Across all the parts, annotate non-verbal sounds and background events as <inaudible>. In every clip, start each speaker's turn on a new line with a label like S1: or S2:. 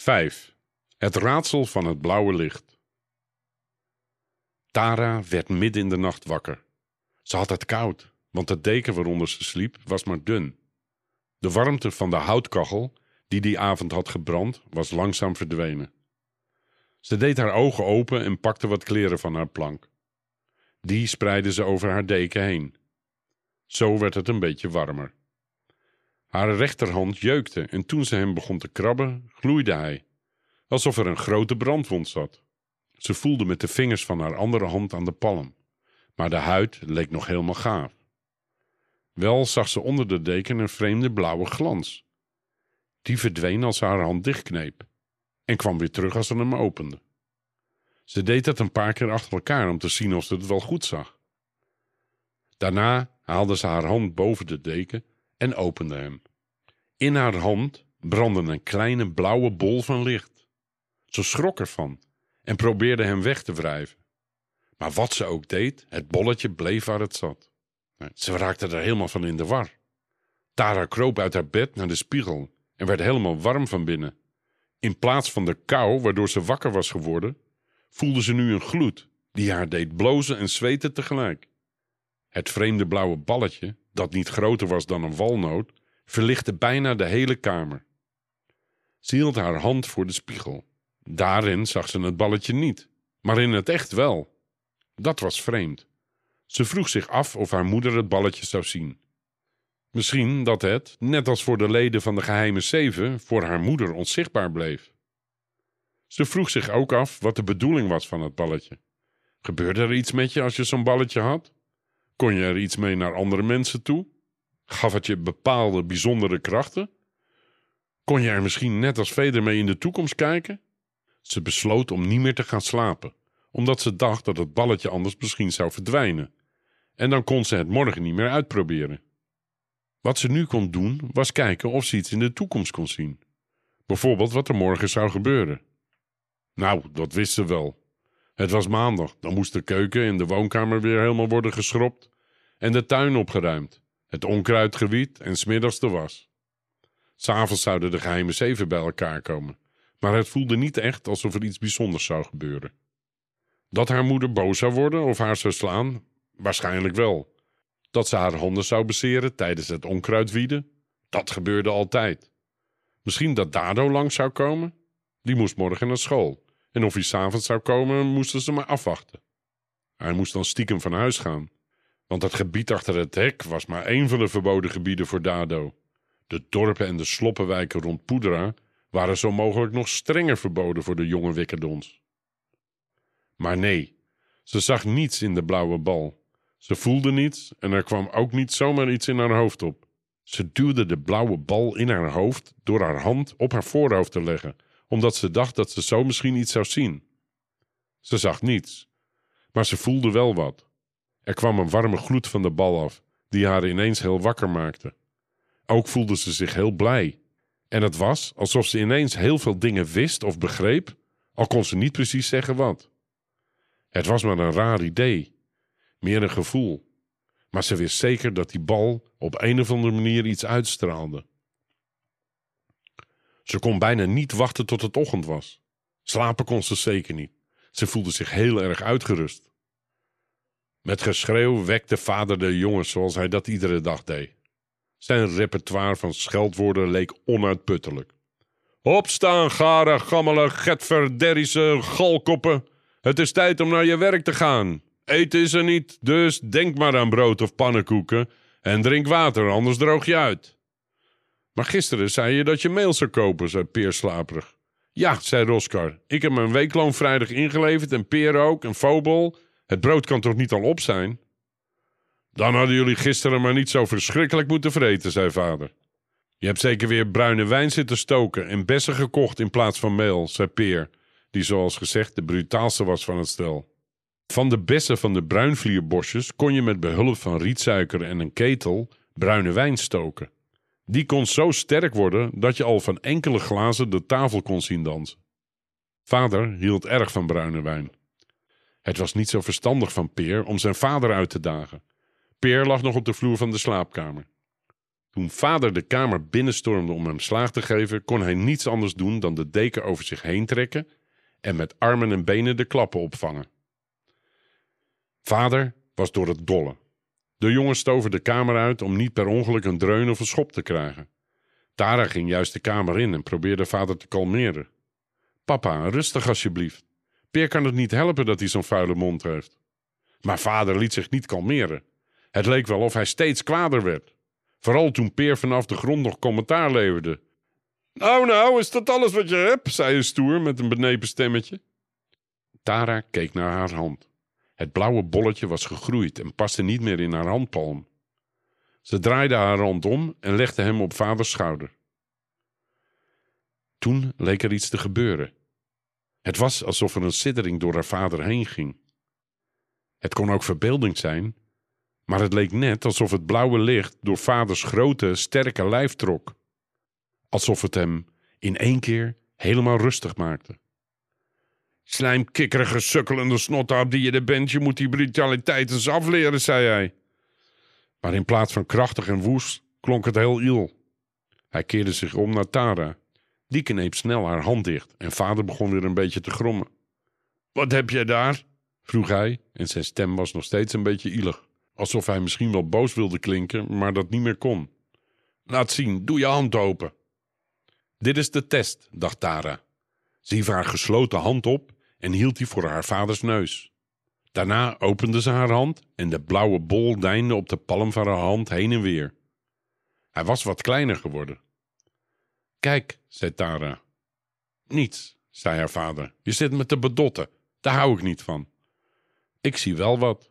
S1: 5. Het raadsel van het blauwe licht. Tara werd midden in de nacht wakker. Ze had het koud, want het deken waaronder ze sliep was maar dun. De warmte van de houtkachel, die die avond had gebrand, was langzaam verdwenen. Ze deed haar ogen open en pakte wat kleren van haar plank. Die spreidde ze over haar deken heen. Zo werd het een beetje warmer. Haar rechterhand jeukte en toen ze hem begon te krabben, gloeide hij, alsof er een grote brandwond zat. Ze voelde met de vingers van haar andere hand aan de palm, maar de huid leek nog helemaal gaaf. Wel zag ze onder de deken een vreemde blauwe glans. Die verdween als ze haar hand dichtkneep en kwam weer terug als ze hem opende. Ze deed het een paar keer achter elkaar om te zien of ze het wel goed zag. Daarna haalde ze haar hand boven de deken en opende hem. In haar hand brandde een kleine blauwe bol van licht. Ze schrok ervan en probeerde hem weg te wrijven. Maar wat ze ook deed, het bolletje bleef waar het zat. Ze raakte er helemaal van in de war. Tara kroop uit haar bed naar de spiegel en werd helemaal warm van binnen. In plaats van de kou waardoor ze wakker was geworden, voelde ze nu een gloed die haar deed blozen en zweten tegelijk. Het vreemde blauwe balletje, dat niet groter was dan een walnoot, verlichtte bijna de hele kamer. Ze hield haar hand voor de spiegel. Daarin zag ze het balletje niet, maar in het echt wel. Dat was vreemd. Ze vroeg zich af of haar moeder het balletje zou zien. Misschien dat het, net als voor de leden van de geheime zeven, voor haar moeder onzichtbaar bleef. Ze vroeg zich ook af wat de bedoeling was van het balletje. Gebeurde er iets met je als je zo'n balletje had? Kon je er iets mee naar andere mensen toe? Gaf het je bepaalde bijzondere krachten? Kon je er misschien net als Veder mee in de toekomst kijken? Ze besloot om niet meer te gaan slapen, omdat ze dacht dat het balletje anders misschien zou verdwijnen. En dan kon ze het morgen niet meer uitproberen. Wat ze nu kon doen, was kijken of ze iets in de toekomst kon zien. Bijvoorbeeld wat er morgen zou gebeuren. Nou, dat wist ze wel. Het was maandag, dan moest de keuken en de woonkamer weer helemaal worden geschropt en de tuin opgeruimd, het onkruid gewiet en smiddags de was. S'avonds zouden de geheime zeven bij elkaar komen, maar het voelde niet echt alsof er iets bijzonders zou gebeuren. Dat haar moeder boos zou worden of haar zou slaan, waarschijnlijk wel. Dat ze haar handen zou beseren tijdens het onkruidwieden, dat gebeurde altijd. Misschien dat Dado lang zou komen, die moest morgen naar school. En of hij s'avonds zou komen, moesten ze maar afwachten. Hij moest dan stiekem van huis gaan. Want het gebied achter het hek was maar één van de verboden gebieden voor Dado. De dorpen en de sloppenwijken rond Poedra waren zo mogelijk nog strenger verboden voor de jonge wikkerdons. Maar nee, ze zag niets in de blauwe bal. Ze voelde niets en er kwam ook niet zomaar iets in haar hoofd op. Ze duwde de blauwe bal in haar hoofd door haar hand op haar voorhoofd te leggen omdat ze dacht dat ze zo misschien iets zou zien. Ze zag niets, maar ze voelde wel wat. Er kwam een warme gloed van de bal af, die haar ineens heel wakker maakte. Ook voelde ze zich heel blij. En het was alsof ze ineens heel veel dingen wist of begreep, al kon ze niet precies zeggen wat. Het was maar een raar idee, meer een gevoel. Maar ze wist zeker dat die bal op een of andere manier iets uitstraalde. Ze kon bijna niet wachten tot het ochtend was. Slapen kon ze zeker niet. Ze voelde zich heel erg uitgerust. Met geschreeuw wekte vader de jongens zoals hij dat iedere dag deed. Zijn repertoire van scheldwoorden leek onuitputtelijk. Opstaan, gare, gammele, getverderrische galkoppen. Het is tijd om naar je werk te gaan. Eten is er niet, dus denk maar aan brood of pannenkoeken en drink water, anders droog je uit. Maar gisteren zei je dat je mail zou kopen, zei Peer slaperig. Ja, zei Roskar. Ik heb mijn weekloon vrijdag ingeleverd en Peer ook en Fobel. Het brood kan toch niet al op zijn? Dan hadden jullie gisteren maar niet zo verschrikkelijk moeten vreten, zei vader. Je hebt zeker weer bruine wijn zitten stoken en bessen gekocht in plaats van meel, zei Peer, die zoals gezegd de brutaalste was van het stel. Van de bessen van de bruinvlierbosjes kon je met behulp van rietsuiker en een ketel bruine wijn stoken. Die kon zo sterk worden dat je al van enkele glazen de tafel kon zien dansen. Vader hield erg van bruine wijn. Het was niet zo verstandig van Peer om zijn vader uit te dagen. Peer lag nog op de vloer van de slaapkamer. Toen vader de kamer binnenstormde om hem slaag te geven, kon hij niets anders doen dan de deken over zich heen trekken en met armen en benen de klappen opvangen. Vader was door het dolle. De jongen stoven de kamer uit om niet per ongeluk een dreun of een schop te krijgen. Tara ging juist de kamer in en probeerde vader te kalmeren. Papa, rustig alsjeblieft. Peer kan het niet helpen dat hij zo'n vuile mond heeft. Maar vader liet zich niet kalmeren. Het leek wel of hij steeds kwader werd. Vooral toen Peer vanaf de grond nog commentaar leverde. Nou, nou, is dat alles wat je hebt? zei hij stoer met een benepen stemmetje. Tara keek naar haar hand. Het blauwe bolletje was gegroeid en paste niet meer in haar handpalm. Ze draaide haar hand om en legde hem op vaders schouder. Toen leek er iets te gebeuren. Het was alsof er een siddering door haar vader heen ging. Het kon ook verbeelding zijn, maar het leek net alsof het blauwe licht door vaders grote, sterke lijf trok. Alsof het hem in één keer helemaal rustig maakte. Slijmkikkerige, sukkelende snottaap die je er bent, je moet die brutaliteit eens afleren, zei hij. Maar in plaats van krachtig en woest klonk het heel iel. Hij keerde zich om naar Tara. Die kneep snel haar hand dicht en vader begon weer een beetje te grommen. Wat heb jij daar? vroeg hij en zijn stem was nog steeds een beetje ielig. Alsof hij misschien wel boos wilde klinken, maar dat niet meer kon. Laat zien, doe je hand open. Dit is de test, dacht Tara. Ze hief haar gesloten hand op en hield die voor haar vaders neus. Daarna opende ze haar hand en de blauwe bol deinde op de palm van haar hand heen en weer. Hij was wat kleiner geworden. Kijk, zei Tara. Niets, zei haar vader. Je zit me te bedotten. Daar hou ik niet van. Ik zie wel wat.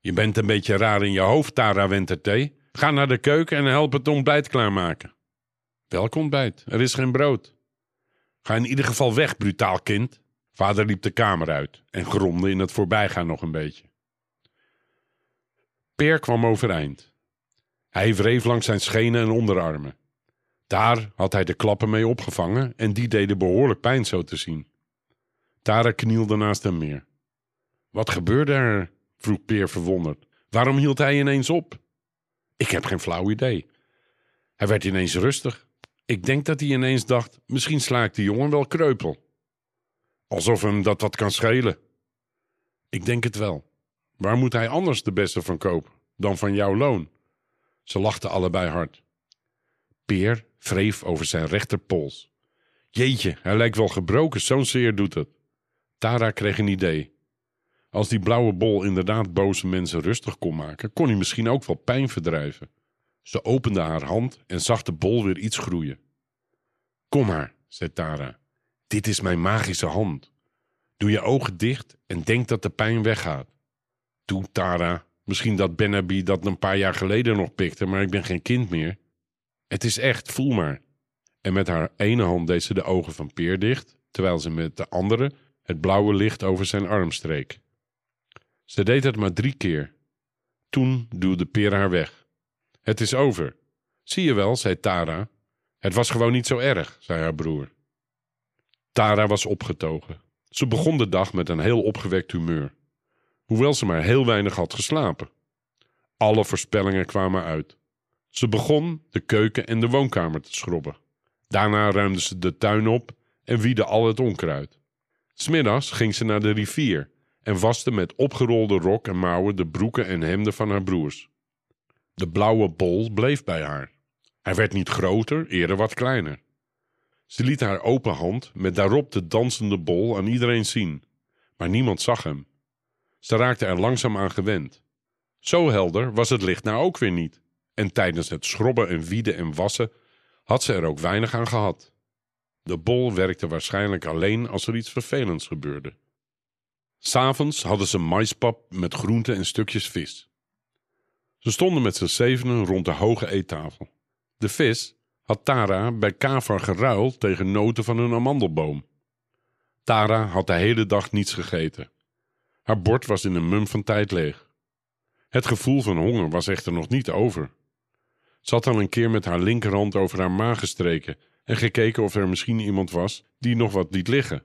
S1: Je bent een beetje raar in je hoofd, Tara Winterthee. Ga naar de keuken en help het ontbijt klaarmaken. Welk ontbijt? Er is geen brood. Ga in ieder geval weg, brutaal kind. Vader liep de kamer uit en gromde in het voorbijgaan nog een beetje. Peer kwam overeind. Hij wreef langs zijn schenen en onderarmen. Daar had hij de klappen mee opgevangen en die deden behoorlijk pijn zo te zien. Tara knielde naast hem meer. Wat gebeurde er? vroeg Peer verwonderd. Waarom hield hij ineens op? Ik heb geen flauw idee. Hij werd ineens rustig. Ik denk dat hij ineens dacht: misschien sla ik de jongen wel kreupel. Alsof hem dat wat kan schelen. Ik denk het wel. Waar moet hij anders de beste van kopen dan van jouw loon? Ze lachten allebei hard. Peer wreef over zijn rechterpols. Jeetje, hij lijkt wel gebroken, zo'n zeer doet het. Tara kreeg een idee. Als die blauwe bol inderdaad boze mensen rustig kon maken, kon hij misschien ook wel pijn verdrijven. Ze opende haar hand en zag de bol weer iets groeien. Kom maar, zei Tara. Dit is mijn magische hand. Doe je ogen dicht en denk dat de pijn weggaat. Doe, Tara. Misschien dat Benabi dat een paar jaar geleden nog pikte, maar ik ben geen kind meer. Het is echt, voel maar. En met haar ene hand deed ze de ogen van Peer dicht, terwijl ze met de andere het blauwe licht over zijn arm streek. Ze deed het maar drie keer. Toen duwde Peer haar weg. Het is over. Zie je wel, zei Tara. Het was gewoon niet zo erg, zei haar broer. Tara was opgetogen. Ze begon de dag met een heel opgewekt humeur, hoewel ze maar heel weinig had geslapen. Alle voorspellingen kwamen uit. Ze begon de keuken en de woonkamer te schrobben. Daarna ruimde ze de tuin op en wiede al het onkruid. Smiddags ging ze naar de rivier en waste met opgerolde rok en mouwen de broeken en hemden van haar broers. De blauwe bol bleef bij haar. Hij werd niet groter, eerder wat kleiner. Ze liet haar open hand met daarop de dansende bol aan iedereen zien, maar niemand zag hem. Ze raakte er langzaam aan gewend. Zo helder was het licht nou ook weer niet, en tijdens het schrobben en wieden en wassen had ze er ook weinig aan gehad. De bol werkte waarschijnlijk alleen als er iets vervelends gebeurde. S'avonds hadden ze maispap met groenten en stukjes vis. Ze stonden met z'n zevenen rond de hoge eettafel. De vis had Tara bij Kavar geruild tegen noten van een amandelboom. Tara had de hele dag niets gegeten. Haar bord was in een mum van tijd leeg. Het gevoel van honger was echter nog niet over. Had al een keer met haar linkerhand over haar maag gestreken en gekeken of er misschien iemand was die nog wat liet liggen.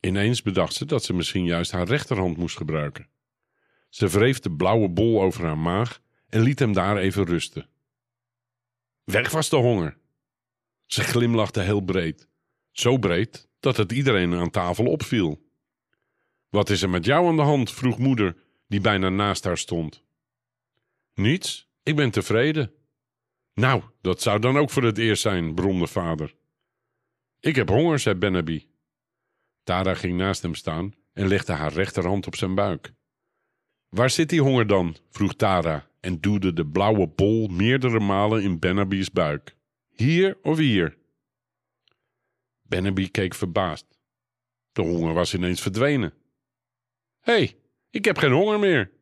S1: Ineens bedacht ze dat ze misschien juist haar rechterhand moest gebruiken. Ze wreef de blauwe bol over haar maag en liet hem daar even rusten. Weg was de honger. Ze glimlachte heel breed. Zo breed dat het iedereen aan tafel opviel. Wat is er met jou aan de hand? vroeg moeder, die bijna naast haar stond. Niets, ik ben tevreden. Nou, dat zou dan ook voor het eerst zijn, bromde vader. Ik heb honger, zei Bennaby. Tara ging naast hem staan en legde haar rechterhand op zijn buik. Waar zit die honger dan? vroeg Tara en duwde de blauwe bol meerdere malen in Bennaby's buik. Hier of hier? Bennaby keek verbaasd. De honger was ineens verdwenen. Hé, hey, ik heb geen honger meer.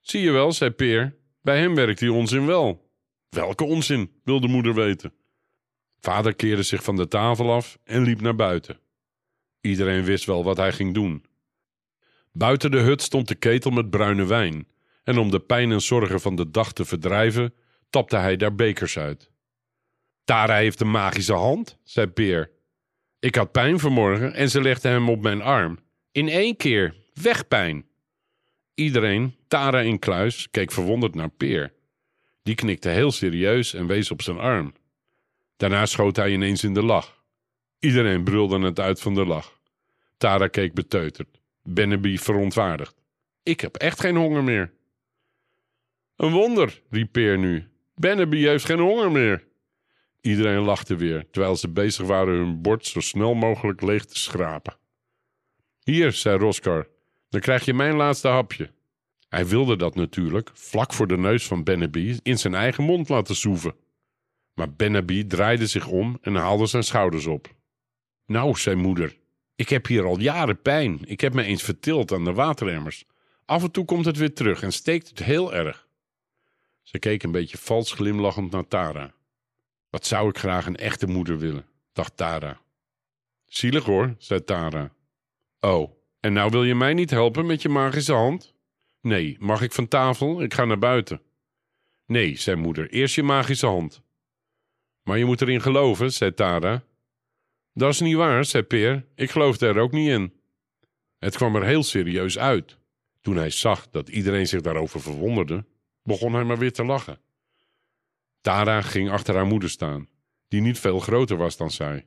S1: Zie je wel, zei Peer, bij hem werkt die onzin wel. Welke onzin, wilde moeder weten. Vader keerde zich van de tafel af en liep naar buiten. Iedereen wist wel wat hij ging doen. Buiten de hut stond de ketel met bruine wijn, en om de pijn en zorgen van de dag te verdrijven, tapte hij daar bekers uit. Tara heeft een magische hand, zei Peer. Ik had pijn vanmorgen en ze legde hem op mijn arm. In één keer, weg pijn. Iedereen, Tara in kluis, keek verwonderd naar Peer. Die knikte heel serieus en wees op zijn arm. Daarna schoot hij ineens in de lach. Iedereen brulde het uit van de lach. Tara keek beteuterd. Bennaby verontwaardigd. Ik heb echt geen honger meer. Een wonder, riep Peer nu. Bennaby heeft geen honger meer. Iedereen lachte weer, terwijl ze bezig waren hun bord zo snel mogelijk leeg te schrapen. Hier, zei Roskar, dan krijg je mijn laatste hapje. Hij wilde dat natuurlijk, vlak voor de neus van Bennaby, in zijn eigen mond laten soeven. Maar Bennaby draaide zich om en haalde zijn schouders op. Nou, zei moeder, ik heb hier al jaren pijn. Ik heb me eens vertild aan de wateremmers. Af en toe komt het weer terug en steekt het heel erg. Ze keek een beetje vals glimlachend naar Tara. Wat zou ik graag een echte moeder willen, dacht Tara. Zielig hoor, zei Tara. Oh, en nou wil je mij niet helpen met je magische hand? Nee, mag ik van tafel? Ik ga naar buiten. Nee, zei moeder, eerst je magische hand. Maar je moet erin geloven, zei Tara. Dat is niet waar, zei Peer. Ik geloofde er ook niet in. Het kwam er heel serieus uit. Toen hij zag dat iedereen zich daarover verwonderde, begon hij maar weer te lachen. Tara ging achter haar moeder staan, die niet veel groter was dan zij.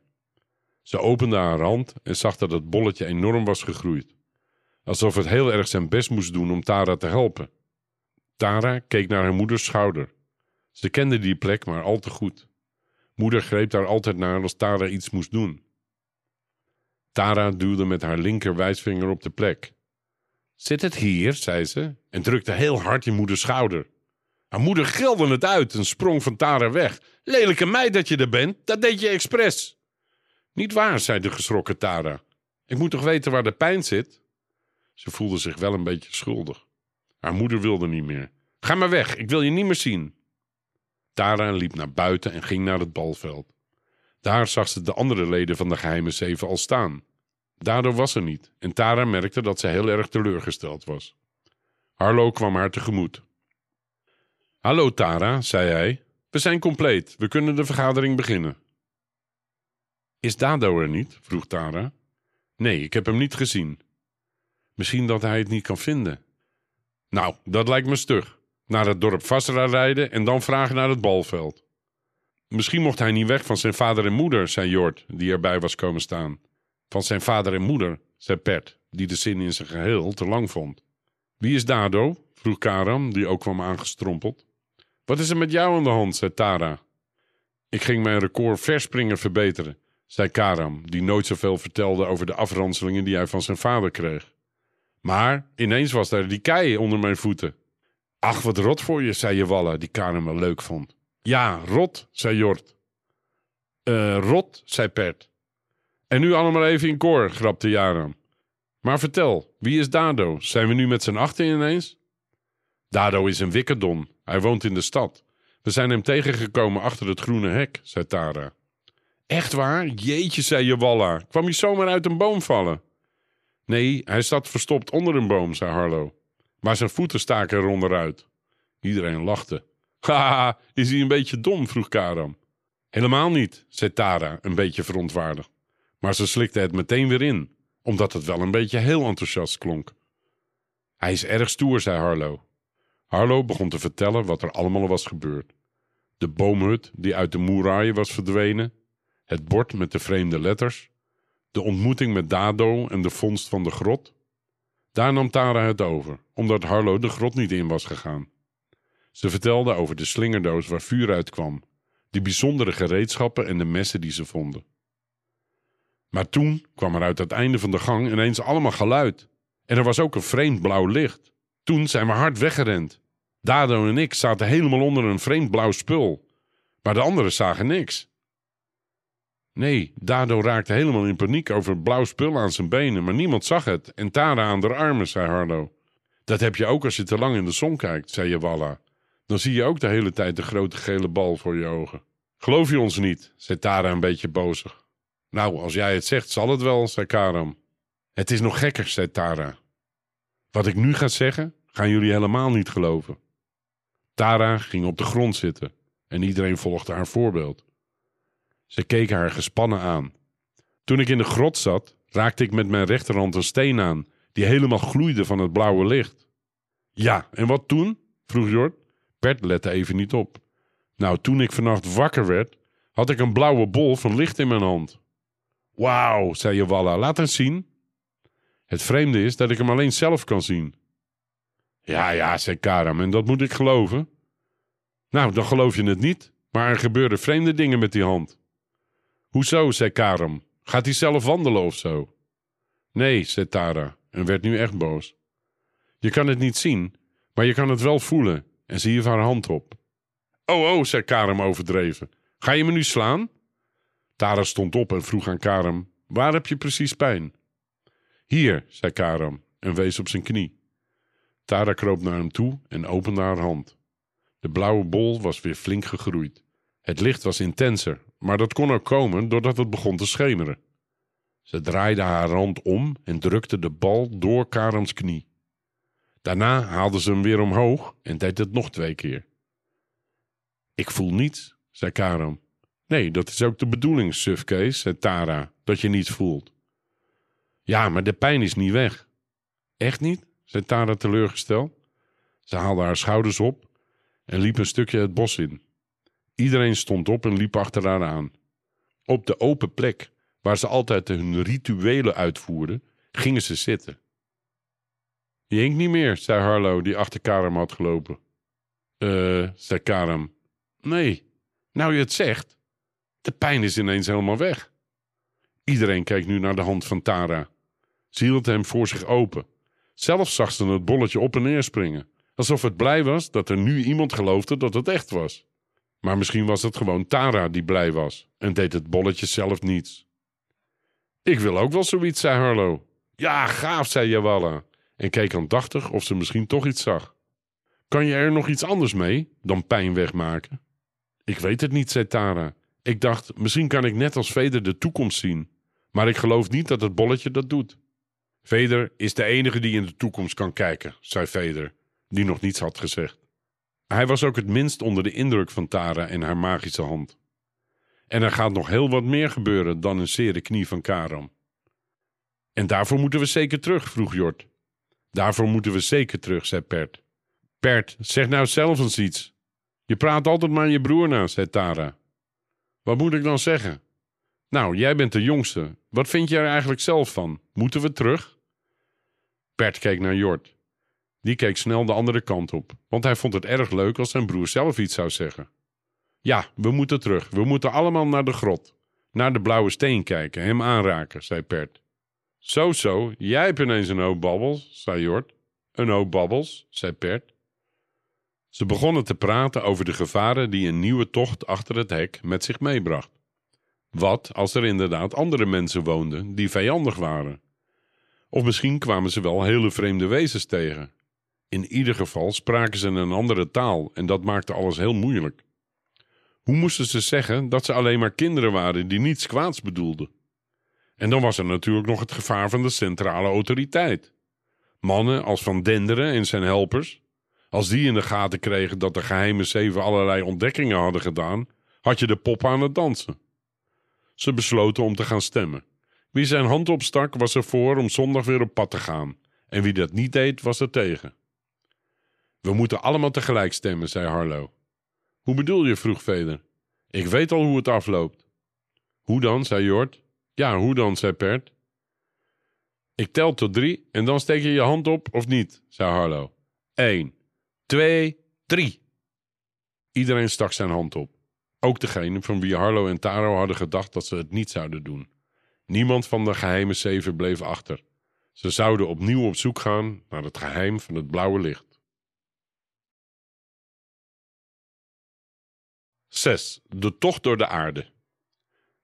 S1: Ze opende haar hand en zag dat het bolletje enorm was gegroeid. Alsof het heel erg zijn best moest doen om Tara te helpen. Tara keek naar haar moeders schouder. Ze kende die plek maar al te goed. Moeder greep daar altijd naar als Tara iets moest doen. Tara duwde met haar linker wijsvinger op de plek. Zit het hier, zei ze, en drukte heel hard in moeders schouder. Haar moeder gilde het uit en sprong van Tara weg. Lelijke meid dat je er bent, dat deed je expres. Niet waar, zei de geschrokken Tara. Ik moet toch weten waar de pijn zit? Ze voelde zich wel een beetje schuldig. Haar moeder wilde niet meer. Ga maar weg, ik wil je niet meer zien. Tara liep naar buiten en ging naar het balveld. Daar zag ze de andere leden van de geheime zeven al staan. Daardoor was ze niet en Tara merkte dat ze heel erg teleurgesteld was. Harlo kwam haar tegemoet. Hallo Tara, zei hij. We zijn compleet, we kunnen de vergadering beginnen. Is Dado er niet? vroeg Tara. Nee, ik heb hem niet gezien. Misschien dat hij het niet kan vinden. Nou, dat lijkt me stug. Naar het dorp Vasra rijden en dan vragen naar het balveld. Misschien mocht hij niet weg van zijn vader en moeder, zei Jord, die erbij was komen staan. Van zijn vader en moeder, zei Pert, die de zin in zijn geheel te lang vond. Wie is Dado? vroeg Karam, die ook kwam aangestrompeld. Wat is er met jou aan de hand, zei Tara. Ik ging mijn record verspringen verbeteren, zei Karam, die nooit zoveel vertelde over de afranselingen die hij van zijn vader kreeg. Maar ineens was daar die kei onder mijn voeten. Ach, wat rot voor je, zei Jewalla, die Karam wel leuk vond. Ja, rot, zei Jort. Eh, rot, zei Pert. En nu allemaal even in koor, grapte Jaram. Maar vertel, wie is Dado? Zijn we nu met z'n achten ineens? Dado is een wikkerdon. Hij woont in de stad. We zijn hem tegengekomen achter het groene hek, zei Tara. Echt waar? Jeetje, zei Jewalla. Kwam hij zomaar uit een boom vallen? Nee, hij zat verstopt onder een boom, zei Harlo. Maar zijn voeten staken er onderuit. Iedereen lachte. <laughs> Haha, is hij een beetje dom? vroeg Karam. Helemaal niet, zei Tara, een beetje verontwaardigd. Maar ze slikte het meteen weer in, omdat het wel een beetje heel enthousiast klonk. Hij is erg stoer, zei Harlo. Harlo begon te vertellen wat er allemaal was gebeurd. De boomhut die uit de moeraaien was verdwenen, het bord met de vreemde letters, de ontmoeting met Dado en de vondst van de grot. Daar nam Tara het over, omdat Harlo de grot niet in was gegaan. Ze vertelde over de slingerdoos waar vuur uitkwam, die bijzondere gereedschappen en de messen die ze vonden. Maar toen kwam er uit het einde van de gang ineens allemaal geluid. En er was ook een vreemd blauw licht. Toen zijn we hard weggerend. Dado en ik zaten helemaal onder een vreemd blauw spul. Maar de anderen zagen niks. Nee, Dado raakte helemaal in paniek over blauw spul aan zijn benen, maar niemand zag het. En Tara aan de armen, zei Harlo. Dat heb je ook als je te lang in de zon kijkt, zei Jawalla. Dan zie je ook de hele tijd de grote gele bal voor je ogen. Geloof je ons niet, zei Tara een beetje bozig. Nou, als jij het zegt, zal het wel, zei Karam. Het is nog gekker, zei Tara. Wat ik nu ga zeggen, gaan jullie helemaal niet geloven. Tara ging op de grond zitten en iedereen volgde haar voorbeeld. Ze keken haar gespannen aan. Toen ik in de grot zat, raakte ik met mijn rechterhand een steen aan, die helemaal gloeide van het blauwe licht. Ja, en wat toen? vroeg Jort. Bert lette even niet op. Nou, toen ik vannacht wakker werd, had ik een blauwe bol van licht in mijn hand. Wauw, zei Jawalla, laat eens zien. Het vreemde is dat ik hem alleen zelf kan zien. Ja, ja, zei Karam, en dat moet ik geloven. Nou, dan geloof je het niet, maar er gebeuren vreemde dingen met die hand. Hoezo, zei Karam, gaat hij zelf wandelen of zo? Nee, zei Tara, en werd nu echt boos. Je kan het niet zien, maar je kan het wel voelen en zie je haar hand op. Oh, oh, zei Karam overdreven. Ga je me nu slaan? Tara stond op en vroeg aan Karam: Waar heb je precies pijn? Hier, zei Karam en wees op zijn knie. Tara kroop naar hem toe en opende haar hand. De blauwe bol was weer flink gegroeid. Het licht was intenser, maar dat kon ook komen doordat het begon te schemeren. Ze draaide haar hand om en drukte de bal door Karams knie. Daarna haalde ze hem weer omhoog en deed het nog twee keer. Ik voel niets, zei Karam. Nee, dat is ook de bedoeling, sufkees, zei Tara, dat je niets voelt. Ja, maar de pijn is niet weg. Echt niet? zei Tara teleurgesteld. Ze haalde haar schouders op en liep een stukje het bos in. Iedereen stond op en liep achter haar aan. Op de open plek, waar ze altijd hun rituelen uitvoerden, gingen ze zitten. Je hinkt niet meer, zei Harlo, die achter Karam had gelopen. Eh, zei Karam. Nee, nou je het zegt. De pijn is ineens helemaal weg. Iedereen kijkt nu naar de hand van Tara. Ze hield hem voor zich open. Zelf zag ze het bolletje op en neer springen. Alsof het blij was dat er nu iemand geloofde dat het echt was. Maar misschien was het gewoon Tara die blij was en deed het bolletje zelf niets. Ik wil ook wel zoiets, zei Harlo. Ja, gaaf, zei Jawalla en keek aandachtig of ze misschien toch iets zag. Kan je er nog iets anders mee dan pijn wegmaken? Ik weet het niet, zei Tara. Ik dacht, misschien kan ik net als Veder de toekomst zien. Maar ik geloof niet dat het bolletje dat doet. Veder is de enige die in de toekomst kan kijken, zei Veder, die nog niets had gezegd. Hij was ook het minst onder de indruk van Tara en haar magische hand. En er gaat nog heel wat meer gebeuren dan een zere knie van Karam. En daarvoor moeten we zeker terug, vroeg Jort. Daarvoor moeten we zeker terug, zei Pert. Pert, zeg nou zelf eens iets. Je praat altijd maar je broer na, zei Tara. Wat moet ik dan zeggen? Nou, jij bent de jongste. Wat vind je er eigenlijk zelf van? Moeten we terug? Bert keek naar Jort. Die keek snel de andere kant op, want hij vond het erg leuk als zijn broer zelf iets zou zeggen. Ja, we moeten terug. We moeten allemaal naar de grot. Naar de blauwe steen kijken, hem aanraken, zei Pert. Zo, zo, jij hebt ineens een hoop babbels, zei Jort. Een hoop babbels, zei Pert. Ze begonnen te praten over de gevaren die een nieuwe tocht achter het hek met zich meebracht. Wat als er inderdaad andere mensen woonden die vijandig waren? Of misschien kwamen ze wel hele vreemde wezens tegen. In ieder geval spraken ze een andere taal en dat maakte alles heel moeilijk. Hoe moesten ze zeggen dat ze alleen maar kinderen waren die niets kwaads bedoelden? En dan was er natuurlijk nog het gevaar van de centrale autoriteit. Mannen als Van Denderen en zijn helpers, als die in de gaten kregen dat de geheime zeven allerlei ontdekkingen hadden gedaan, had je de pop aan het dansen. Ze besloten om te gaan stemmen. Wie zijn hand opstak, was er voor om zondag weer op pad te gaan. En wie dat niet deed, was er tegen. We moeten allemaal tegelijk stemmen, zei Harlow. Hoe bedoel je? vroeg Veder. Ik weet al hoe het afloopt. Hoe dan? zei Jort. Ja, hoe dan? zei Pert. Ik tel tot drie en dan steek je je hand op of niet, zei Harlow. Eén, twee, drie. Iedereen stak zijn hand op. Ook degene van wie Harlow en Taro hadden gedacht dat ze het niet zouden doen. Niemand van de geheime zeven bleef achter. Ze zouden opnieuw op zoek gaan naar het geheim van het blauwe licht. 6. De tocht door de aarde.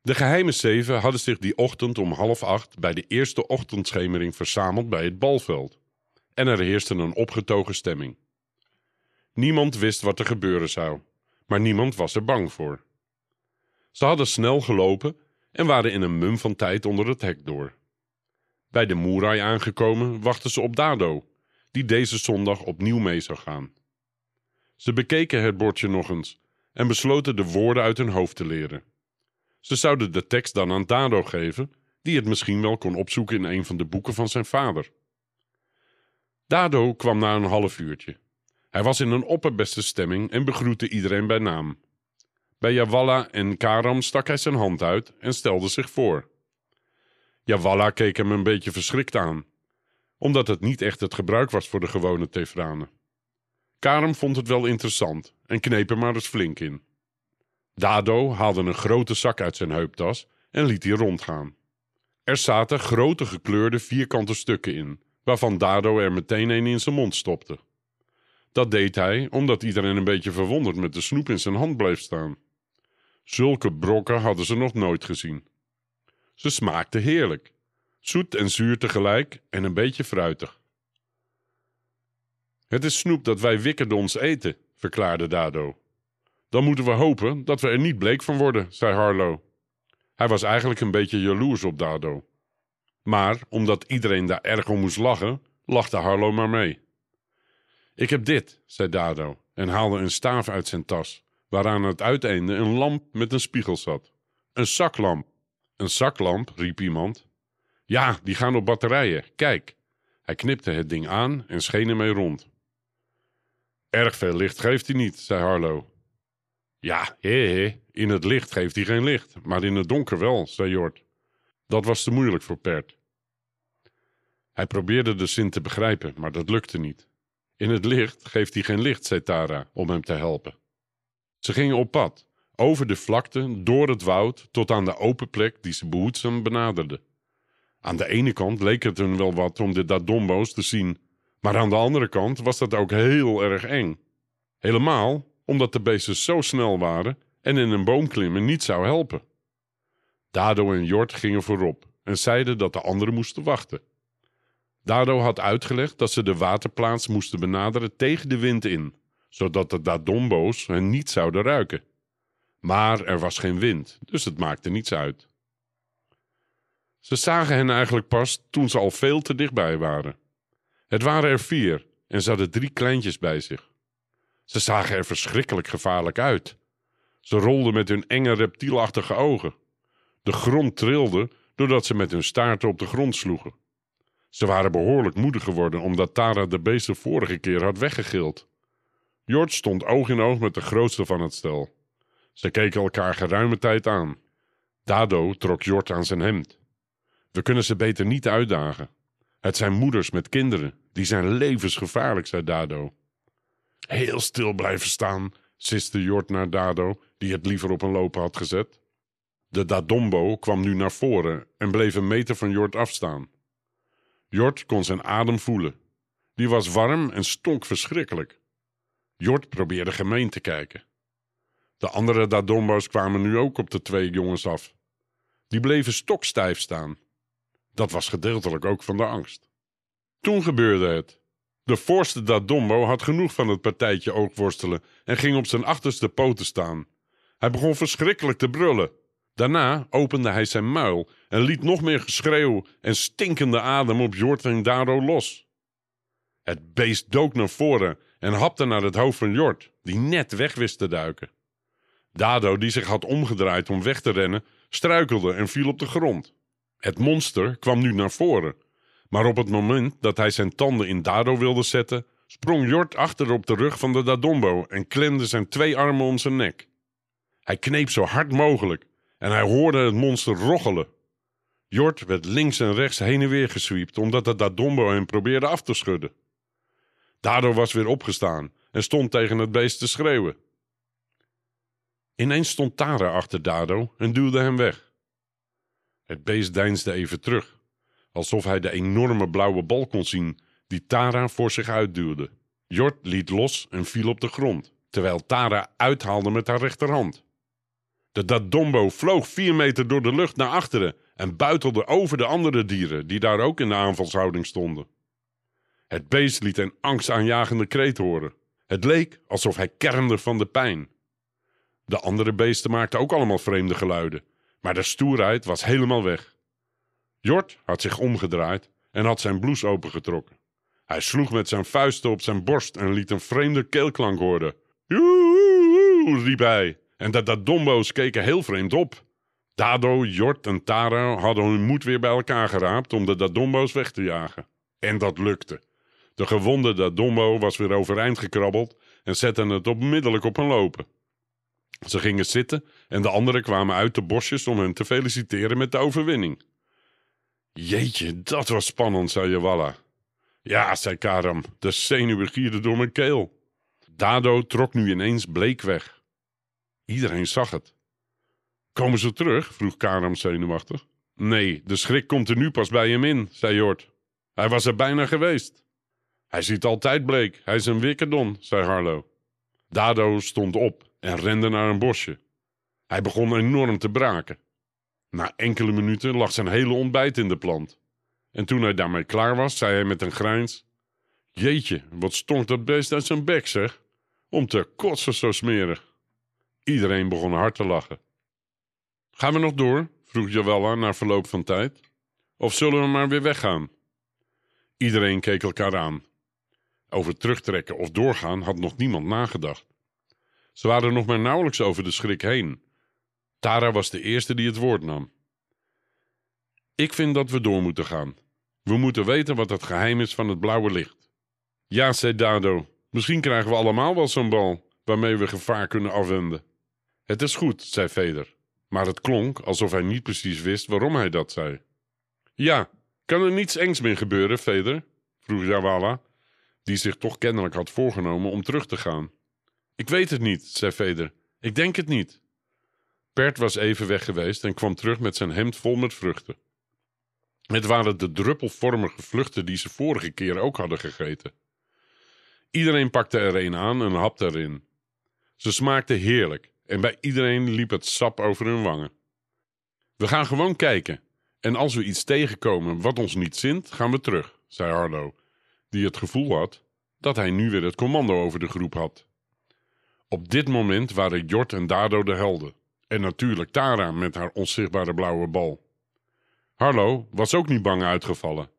S1: De geheime zeven hadden zich die ochtend om half acht bij de eerste ochtendschemering verzameld bij het balveld. En er heerste een opgetogen stemming. Niemand wist wat er gebeuren zou, maar niemand was er bang voor. Ze hadden snel gelopen en waren in een mum van tijd onder het hek door. Bij de Moerai aangekomen wachten ze op Dado, die deze zondag opnieuw mee zou gaan. Ze bekeken het bordje nog eens en besloten de woorden uit hun hoofd te leren. Ze zouden de tekst dan aan Dado geven, die het misschien wel kon opzoeken in een van de boeken van zijn vader. Dado kwam na een half uurtje. Hij was in een opperbeste stemming en begroette iedereen bij naam. Bij Jawalla en Karam stak hij zijn hand uit en stelde zich voor. Jawalla keek hem een beetje verschrikt aan, omdat het niet echt het gebruik was voor de gewone Tefranen. Karam vond het wel interessant en kneep er maar eens flink in. Dado haalde een grote zak uit zijn heuptas en liet die rondgaan. Er zaten grote gekleurde vierkante stukken in, waarvan Dado er meteen een in zijn mond stopte. Dat deed hij omdat iedereen een beetje verwonderd met de snoep in zijn hand bleef staan. Zulke brokken hadden ze nog nooit gezien. Ze smaakten heerlijk, zoet en zuur tegelijk en een beetje fruitig. Het is snoep dat wij wikkerdons eten, verklaarde Dado. Dan moeten we hopen dat we er niet bleek van worden, zei Harlow. Hij was eigenlijk een beetje jaloers op Dado. Maar omdat iedereen daar erg om moest lachen, lachte Harlow maar mee. Ik heb dit, zei Dado en haalde een staaf uit zijn tas, waaraan het uiteinde een lamp met een spiegel zat. Een zaklamp. Een zaklamp, riep iemand. Ja, die gaan op batterijen, kijk. Hij knipte het ding aan en scheen ermee rond. Erg veel licht geeft hij niet, zei Harlow. Ja, hé, hé, in het licht geeft hij geen licht, maar in het donker wel, zei Jort. Dat was te moeilijk voor Pert. Hij probeerde de zin te begrijpen, maar dat lukte niet. In het licht geeft hij geen licht, zei Tara, om hem te helpen. Ze gingen op pad, over de vlakte, door het woud, tot aan de open plek die ze behoedzaam benaderden. Aan de ene kant leek het hun wel wat om de Dadombo's te zien, maar aan de andere kant was dat ook heel erg eng. Helemaal omdat de beesten zo snel waren en in een boom klimmen niet zou helpen. Dado en Jort gingen voorop en zeiden dat de anderen moesten wachten. Dado had uitgelegd dat ze de waterplaats moesten benaderen tegen de wind in, zodat de Dadombo's hen niet zouden ruiken. Maar er was geen wind, dus het maakte niets uit. Ze zagen hen eigenlijk pas toen ze al veel te dichtbij waren. Het waren er vier en ze hadden drie kleintjes bij zich. Ze zagen er verschrikkelijk gevaarlijk uit. Ze rolden met hun enge reptielachtige ogen. De grond trilde doordat ze met hun staarten op de grond sloegen. Ze waren behoorlijk moedig geworden omdat Tara de beesten vorige keer had weggegild. Jort stond oog in oog met de grootste van het stel. Ze keken elkaar geruime tijd aan. Dado trok Jort aan zijn hemd. We kunnen ze beter niet uitdagen. Het zijn moeders met kinderen. Die zijn levensgevaarlijk, zei Dado. Heel stil blijven staan, siste Jort naar Dado, die het liever op een lopen had gezet. De Dadombo kwam nu naar voren en bleef een meter van Jort afstaan. Jort kon zijn adem voelen. Die was warm en stonk verschrikkelijk. Jort probeerde gemeen te kijken. De andere Dadombo's kwamen nu ook op de twee jongens af. Die bleven stokstijf staan. Dat was gedeeltelijk ook van de angst. Toen gebeurde het. De voorste Dadombo had genoeg van het partijtje oogworstelen en ging op zijn achterste poten staan. Hij begon verschrikkelijk te brullen. Daarna opende hij zijn muil en liet nog meer geschreeuw en stinkende adem op Jort en Dado los. Het beest dook naar voren en hapte naar het hoofd van Jort, die net weg wist te duiken. Dado, die zich had omgedraaid om weg te rennen, struikelde en viel op de grond. Het monster kwam nu naar voren, maar op het moment dat hij zijn tanden in Dado wilde zetten, sprong Jort achter op de rug van de Dadombo en klemde zijn twee armen om zijn nek. Hij kneep zo hard mogelijk en hij hoorde het monster roggelen. Jort werd links en rechts heen en weer geswiept omdat de Dadombo hem probeerde af te schudden. Dado was weer opgestaan en stond tegen het beest te schreeuwen. Ineens stond Tara achter Dado en duwde hem weg. Het beest deinsde even terug, alsof hij de enorme blauwe bal kon zien die Tara voor zich uitduwde. Jort liet los en viel op de grond, terwijl Tara uithaalde met haar rechterhand. De Dadombo vloog vier meter door de lucht naar achteren en buitelde over de andere dieren die daar ook in de aanvalshouding stonden. Het beest liet een angstaanjagende kreet horen. Het leek alsof hij kermde van de pijn. De andere beesten maakten ook allemaal vreemde geluiden, maar de stoerheid was helemaal weg. Jort had zich omgedraaid en had zijn blouse opengetrokken. Hij sloeg met zijn vuisten op zijn borst en liet een vreemde keelklank horen. Joehoe, riep hij, en de Dadombo's keken heel vreemd op. Dado, Jort en Tara hadden hun moed weer bij elkaar geraapt om de Dadombo's weg te jagen. En dat lukte. De gewonde Dadombo was weer overeind gekrabbeld en zette het onmiddellijk op een lopen. Ze gingen zitten en de anderen kwamen uit de bosjes om hen te feliciteren met de overwinning. Jeetje, dat was spannend, zei Jawalla. Ja, zei Karam, de zenuwen gierden door mijn keel. Dado trok nu ineens bleek weg. Iedereen zag het. Komen ze terug? vroeg Karam zenuwachtig. Nee, de schrik komt er nu pas bij hem in, zei Jort. Hij was er bijna geweest. Hij ziet altijd bleek, hij is een wikkerdon, zei Harlo. Dado stond op en rende naar een bosje. Hij begon enorm te braken. Na enkele minuten lag zijn hele ontbijt in de plant. En toen hij daarmee klaar was, zei hij met een grijns: Jeetje, wat stonk dat beest uit zijn bek, zeg. Om te kotsen zo smerig. Iedereen begon hard te lachen. Gaan we nog door? vroeg Jawella na verloop van tijd. Of zullen we maar weer weggaan? Iedereen keek elkaar aan. Over terugtrekken of doorgaan had nog niemand nagedacht. Ze waren nog maar nauwelijks over de schrik heen. Tara was de eerste die het woord nam. Ik vind dat we door moeten gaan. We moeten weten wat het geheim is van het blauwe licht. Ja, zei Dado, misschien krijgen we allemaal wel zo'n bal waarmee we gevaar kunnen afwenden. Het is goed, zei Veder, maar het klonk alsof hij niet precies wist waarom hij dat zei. Ja, kan er niets engs meer gebeuren, Veder? vroeg Jawala, die zich toch kennelijk had voorgenomen om terug te gaan. Ik weet het niet, zei Veder. Ik denk het niet. Pert was even weg geweest en kwam terug met zijn hemd vol met vruchten. Het waren de druppelvormige vluchten die ze vorige keer ook hadden gegeten. Iedereen pakte er een aan en hapte erin. Ze smaakten heerlijk en bij iedereen liep het sap over hun wangen. We gaan gewoon kijken en als we iets tegenkomen wat ons niet zint, gaan we terug, zei Harlo, die het gevoel had dat hij nu weer het commando over de groep had. Op dit moment waren Jort en Dado de helden. En natuurlijk Tara met haar onzichtbare blauwe bal. Harlo was ook niet bang uitgevallen.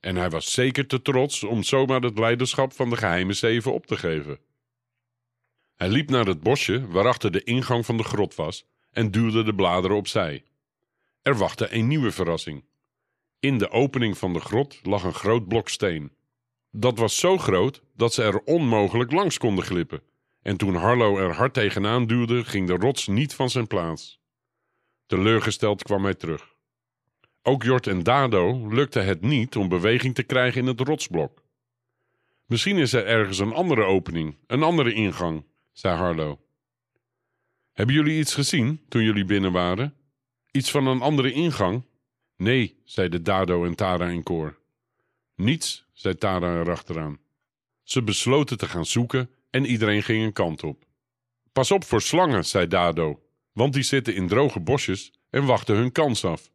S1: En hij was zeker te trots om zomaar het leiderschap van de geheime zeven op te geven. Hij liep naar het bosje waarachter de ingang van de grot was en duwde de bladeren opzij. Er wachtte een nieuwe verrassing. In de opening van de grot lag een groot blok steen. Dat was zo groot dat ze er onmogelijk langs konden glippen en toen Harlo er hard tegenaan duwde, ging de rots niet van zijn plaats. Teleurgesteld kwam hij terug. Ook Jort en Dado lukte het niet om beweging te krijgen in het rotsblok. Misschien is er ergens een andere opening, een andere ingang, zei Harlo. Hebben jullie iets gezien toen jullie binnen waren? Iets van een andere ingang? Nee, zeiden Dado en Tara in koor. Niets, zei Tara erachteraan. Ze besloten te gaan zoeken en iedereen ging een kant op. Pas op voor slangen, zei Dado, want die zitten in droge bosjes en wachten hun kans af.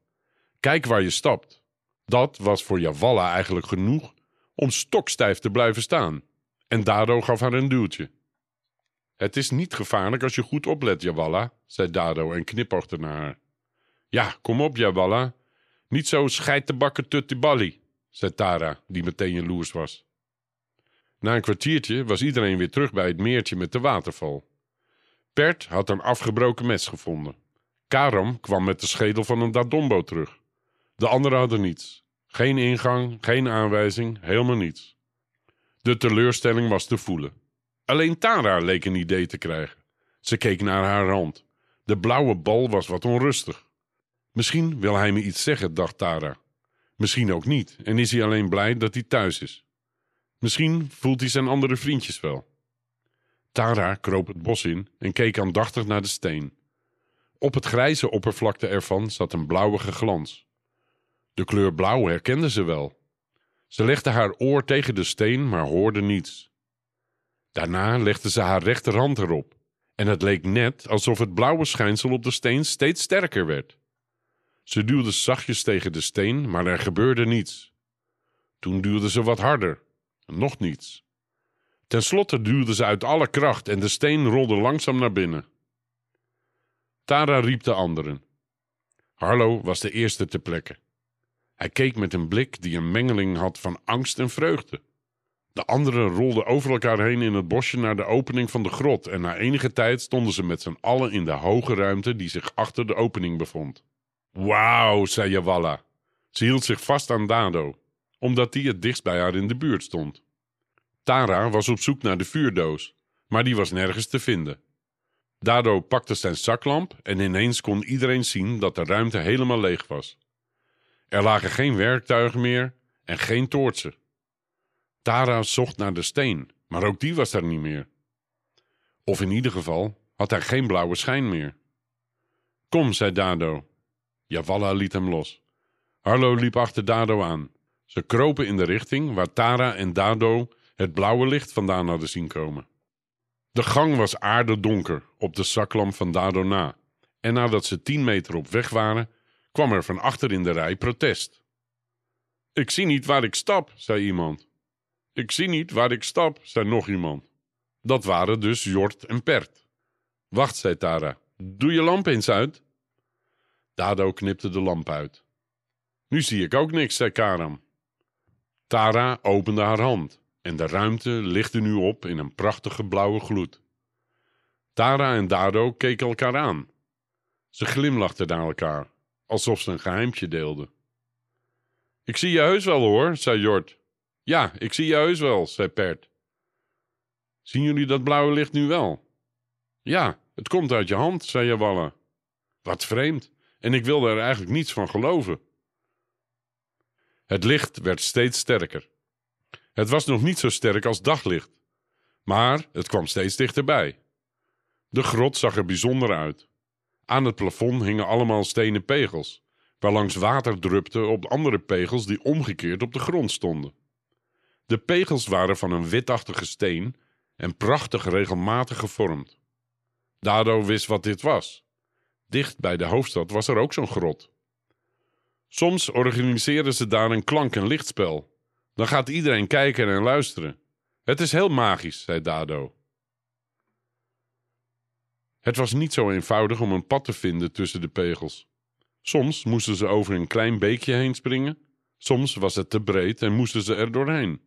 S1: Kijk waar je stapt. Dat was voor Javalla eigenlijk genoeg om stokstijf te blijven staan. En Dado gaf haar een duwtje. Het is niet gevaarlijk als je goed oplet, Javalla, zei Dado en knipoogde naar haar. Ja, kom op, Javalla. Niet zo scheitebakken tuttiballi, zei Tara, die meteen jaloers was. Na een kwartiertje was iedereen weer terug bij het meertje met de waterval. Pert had een afgebroken mes gevonden. Karam kwam met de schedel van een Dadombo terug. De anderen hadden niets. Geen ingang, geen aanwijzing, helemaal niets. De teleurstelling was te voelen. Alleen Tara leek een idee te krijgen. Ze keek naar haar hand. De blauwe bal was wat onrustig. Misschien wil hij me iets zeggen, dacht Tara. Misschien ook niet en is hij alleen blij dat hij thuis is. Misschien voelt hij zijn andere vriendjes wel. Tara kroop het bos in en keek aandachtig naar de steen. Op het grijze oppervlakte ervan zat een blauwige glans. De kleur blauw herkende ze wel. Ze legde haar oor tegen de steen, maar hoorde niets. Daarna legde ze haar rechterhand erop, en het leek net alsof het blauwe schijnsel op de steen steeds sterker werd. Ze duwde zachtjes tegen de steen, maar er gebeurde niets. Toen duwde ze wat harder, nog niets. Ten slotte duwde ze uit alle kracht en de steen rolde langzaam naar binnen. Tara riep de anderen. Harlo was de eerste te plekke. Hij keek met een blik die een mengeling had van angst en vreugde. De anderen rolden over elkaar heen in het bosje naar de opening van de grot en na enige tijd stonden ze met z'n allen in de hoge ruimte die zich achter de opening bevond. Wauw, zei Jawalla. Ze hield zich vast aan Dado, omdat die het dichtst bij haar in de buurt stond. Tara was op zoek naar de vuurdoos, maar die was nergens te vinden. Dado pakte zijn zaklamp en ineens kon iedereen zien dat de ruimte helemaal leeg was. Er lagen geen werktuigen meer en geen toortsen. Tara zocht naar de steen, maar ook die was daar niet meer. Of in ieder geval had hij geen blauwe schijn meer. Kom, zei Dado. Jawalla liet hem los. Harlo liep achter Dado aan. Ze kropen in de richting waar Tara en Dado het blauwe licht vandaan hadden zien komen. De gang was aardedonker op de zaklamp van Dado na. En nadat ze tien meter op weg waren, kwam er van achter in de rij protest. Ik zie niet waar ik stap, zei iemand. Ik zie niet waar ik stap, zei nog iemand. Dat waren dus Jort en Pert. Wacht, zei Tara. Doe je lamp eens uit. Dado knipte de lamp uit. Nu zie ik ook niks, zei Karam. Tara opende haar hand en de ruimte lichtte nu op in een prachtige blauwe gloed. Tara en Dado keken elkaar aan. Ze glimlachten naar elkaar, alsof ze een geheimtje deelden. Ik zie je heus wel hoor, zei Jort. Ja, ik zie je heus wel, zei Pert. Zien jullie dat blauwe licht nu wel? Ja, het komt uit je hand, zei Jawalla. Wat vreemd, en ik wilde er eigenlijk niets van geloven. Het licht werd steeds sterker. Het was nog niet zo sterk als daglicht, maar het kwam steeds dichterbij. De grot zag er bijzonder uit. Aan het plafond hingen allemaal stenen pegels, waarlangs water drupte op andere pegels die omgekeerd op de grond stonden. De pegels waren van een witachtige steen en prachtig regelmatig gevormd. Dado wist wat dit was. Dicht bij de hoofdstad was er ook zo'n grot. Soms organiseren ze daar een klank- en lichtspel. Dan gaat iedereen kijken en luisteren. Het is heel magisch, zei Dado. Het was niet zo eenvoudig om een pad te vinden tussen de pegels. Soms moesten ze over een klein beekje heen springen, soms was het te breed en moesten ze er doorheen.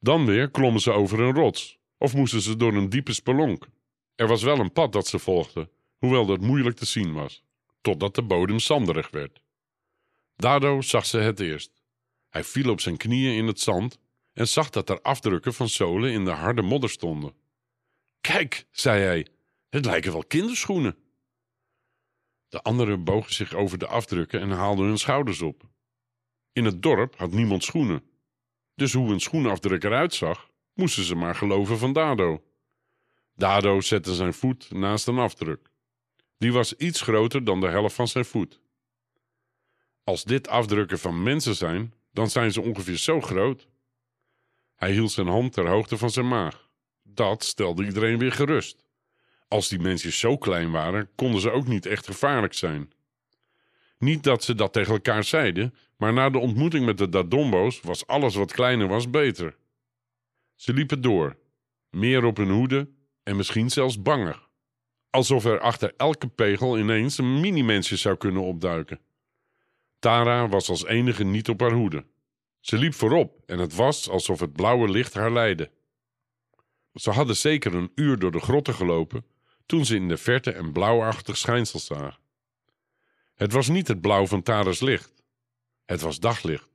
S1: Dan weer klommen ze over een rots of moesten ze door een diepe spelonk. Er was wel een pad dat ze volgden, hoewel dat moeilijk te zien was, totdat de bodem zanderig werd. Dado zag ze het eerst. Hij viel op zijn knieën in het zand en zag dat er afdrukken van zolen in de harde modder stonden. Kijk, zei hij, het lijken wel kinderschoenen. De anderen bogen zich over de afdrukken en haalden hun schouders op. In het dorp had niemand schoenen. Dus hoe een schoenafdruk eruit zag, moesten ze maar geloven van Dado. Dado zette zijn voet naast een afdruk. Die was iets groter dan de helft van zijn voet. Als dit afdrukken van mensen zijn, dan zijn ze ongeveer zo groot. Hij hield zijn hand ter hoogte van zijn maag. Dat stelde iedereen weer gerust. Als die mensen zo klein waren, konden ze ook niet echt gevaarlijk zijn. Niet dat ze dat tegen elkaar zeiden, maar na de ontmoeting met de Dadombo's was alles wat kleiner was beter. Ze liepen door, meer op hun hoede en misschien zelfs banger. Alsof er achter elke pegel ineens een mini-mensje zou kunnen opduiken. Tara was als enige niet op haar hoede. Ze liep voorop en het was alsof het blauwe licht haar leidde. Ze hadden zeker een uur door de grotten gelopen toen ze in de verte een blauwachtig schijnsel zagen. Het was niet het blauw van Tara's licht. Het was daglicht.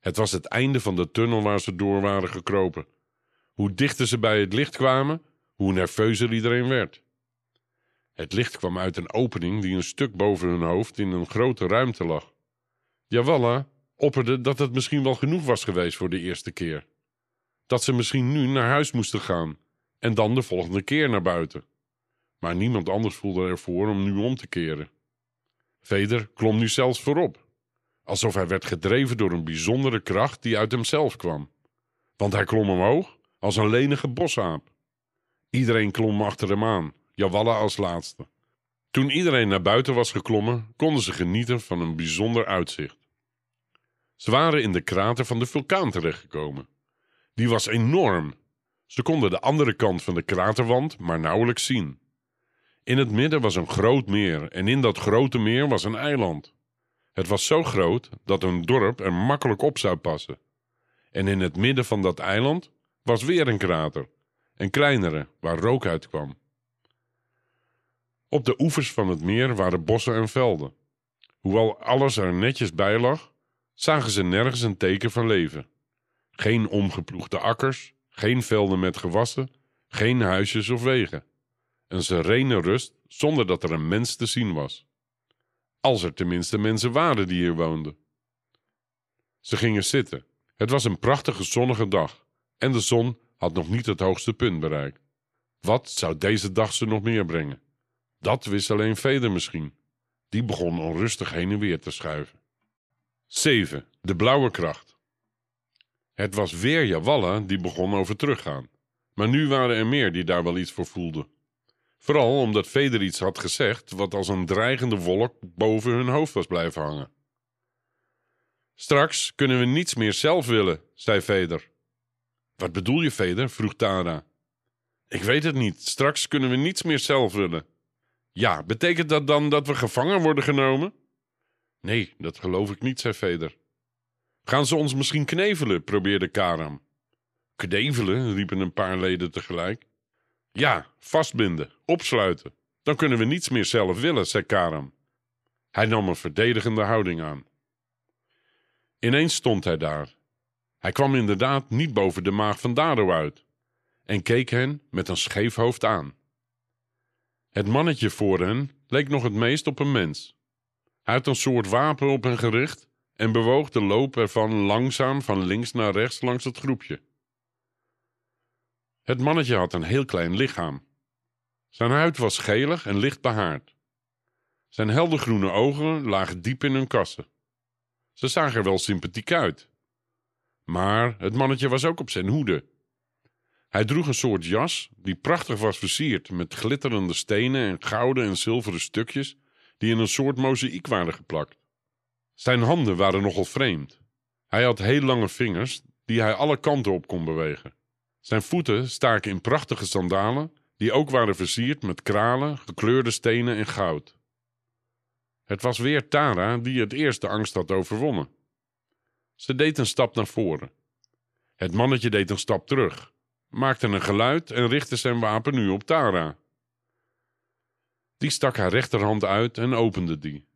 S1: Het was het einde van de tunnel waar ze door waren gekropen. Hoe dichter ze bij het licht kwamen, hoe nerveuzer iedereen werd. Het licht kwam uit een opening die een stuk boven hun hoofd in een grote ruimte lag. Jawalla opperde dat het misschien wel genoeg was geweest voor de eerste keer. Dat ze misschien nu naar huis moesten gaan en dan de volgende keer naar buiten. Maar niemand anders voelde ervoor om nu om te keren. Veder klom nu zelfs voorop, alsof hij werd gedreven door een bijzondere kracht die uit hemzelf kwam. Want hij klom omhoog als een lenige bosaap. Iedereen klom achter hem aan, Jawalla als laatste. Toen iedereen naar buiten was geklommen, konden ze genieten van een bijzonder uitzicht. Ze waren in de krater van de vulkaan terechtgekomen. Die was enorm. Ze konden de andere kant van de kraterwand maar nauwelijks zien. In het midden was een groot meer en in dat grote meer was een eiland. Het was zo groot dat een dorp er makkelijk op zou passen. En in het midden van dat eiland was weer een krater, een kleinere, waar rook uitkwam. Op de oevers van het meer waren bossen en velden. Hoewel alles er netjes bij lag, zagen ze nergens een teken van leven. Geen omgeploegde akkers, geen velden met gewassen, geen huisjes of wegen. Een serene rust zonder dat er een mens te zien was. Als er tenminste mensen waren die hier woonden. Ze gingen zitten. Het was een prachtige zonnige dag en de zon had nog niet het hoogste punt bereikt. Wat zou deze dag ze nog meer brengen? Dat wist alleen Veder misschien. Die begon onrustig heen en weer te schuiven. 7. De blauwe kracht. Het was weer Jawalla die begon over teruggaan. Maar nu waren er meer die daar wel iets voor voelden. Vooral omdat Veder iets had gezegd wat als een dreigende wolk boven hun hoofd was blijven hangen. Straks kunnen we niets meer zelf willen, zei Veder. Wat bedoel je, Veder? vroeg Tara. Ik weet het niet. Straks kunnen we niets meer zelf willen. Ja, betekent dat dan dat we gevangen worden genomen? Nee, dat geloof ik niet, zei Veder. Gaan ze ons misschien knevelen? probeerde Karam. Knevelen, riepen een paar leden tegelijk. Ja, vastbinden, opsluiten. Dan kunnen we niets meer zelf willen, zei Karam. Hij nam een verdedigende houding aan. Ineens stond hij daar. Hij kwam inderdaad niet boven de maag van Dado uit en keek hen met een scheef hoofd aan. Het mannetje voor hen leek nog het meest op een mens. Had een soort wapen op hen gericht en bewoog de loop ervan langzaam van links naar rechts langs het groepje. Het mannetje had een heel klein lichaam. Zijn huid was gelig en licht behaard. Zijn heldergroene ogen lagen diep in hun kassen. Ze zagen er wel sympathiek uit. Maar het mannetje was ook op zijn hoede. Hij droeg een soort jas die prachtig was versierd met glitterende stenen en gouden en zilveren stukjes die in een soort mozaïek waren geplakt. Zijn handen waren nogal vreemd. Hij had heel lange vingers die hij alle kanten op kon bewegen. Zijn voeten staken in prachtige sandalen die ook waren versierd met kralen, gekleurde stenen en goud. Het was weer Tara die het eerst de angst had overwonnen. Ze deed een stap naar voren. Het mannetje deed een stap terug, maakte een geluid en richtte zijn wapen nu op Tara. Die stak haar rechterhand uit en opende die.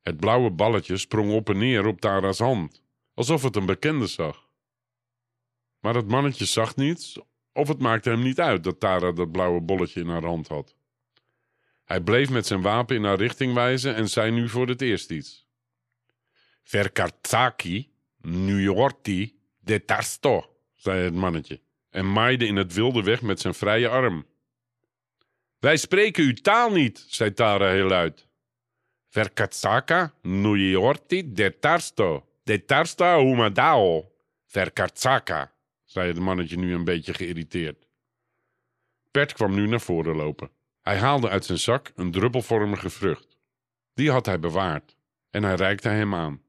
S1: Het blauwe balletje sprong op en neer op Tara's hand, alsof het een bekende zag. Maar het mannetje zag niets, of het maakte hem niet uit dat Tara dat blauwe bolletje in haar hand had. Hij bleef met zijn wapen in haar richting wijzen en zei nu voor het eerst iets. Verkartsaki, Nuyorti, de Tarsto, zei het mannetje en maaide in het wilde weg met zijn vrije arm. Wij spreken uw taal niet, zei Tara heel luid. Verkatsaka, Nuyorti, de Tarsto, de Tarsta Humadao. Verkatsaka, zei het mannetje nu een beetje geïrriteerd. Pert kwam nu naar voren lopen. Hij haalde uit zijn zak een druppelvormige vrucht. Die had hij bewaard en hij reikte hem aan.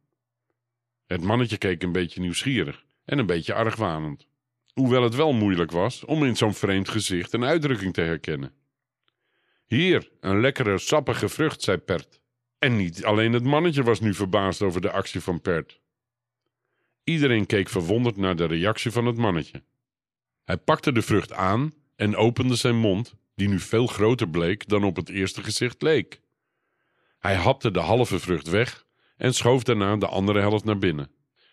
S1: Het mannetje keek een beetje nieuwsgierig en een beetje argwanend. Hoewel het wel moeilijk was om in zo'n vreemd gezicht een uitdrukking te herkennen. Hier, een lekkere, sappige vrucht, zei Pert. En niet alleen het mannetje was nu verbaasd over de actie van Pert. Iedereen keek verwonderd naar de reactie van het mannetje. Hij pakte de vrucht aan en opende zijn mond, die nu veel groter bleek dan op het eerste gezicht leek. Hij hapte de halve vrucht weg en schoof daarna de andere helft naar binnen.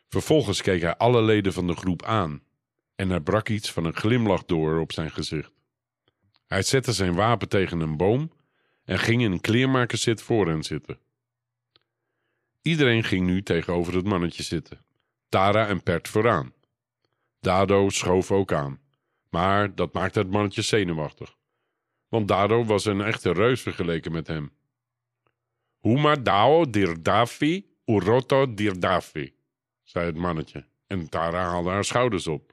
S1: Vervolgens keek hij alle leden van de groep aan En er brak iets van een glimlach door op zijn gezicht. Hij zette zijn wapen tegen een boom en ging in een kleermakerszit voor hen zitten. Iedereen ging nu tegenover het mannetje zitten. Tara en Pert vooraan. Dado schoof ook aan. Maar dat maakte het mannetje zenuwachtig. Want Dado was een echte reus vergeleken met hem. Huma dao dirdafi uroto dirdafi, zei het mannetje. En Tara haalde haar schouders op.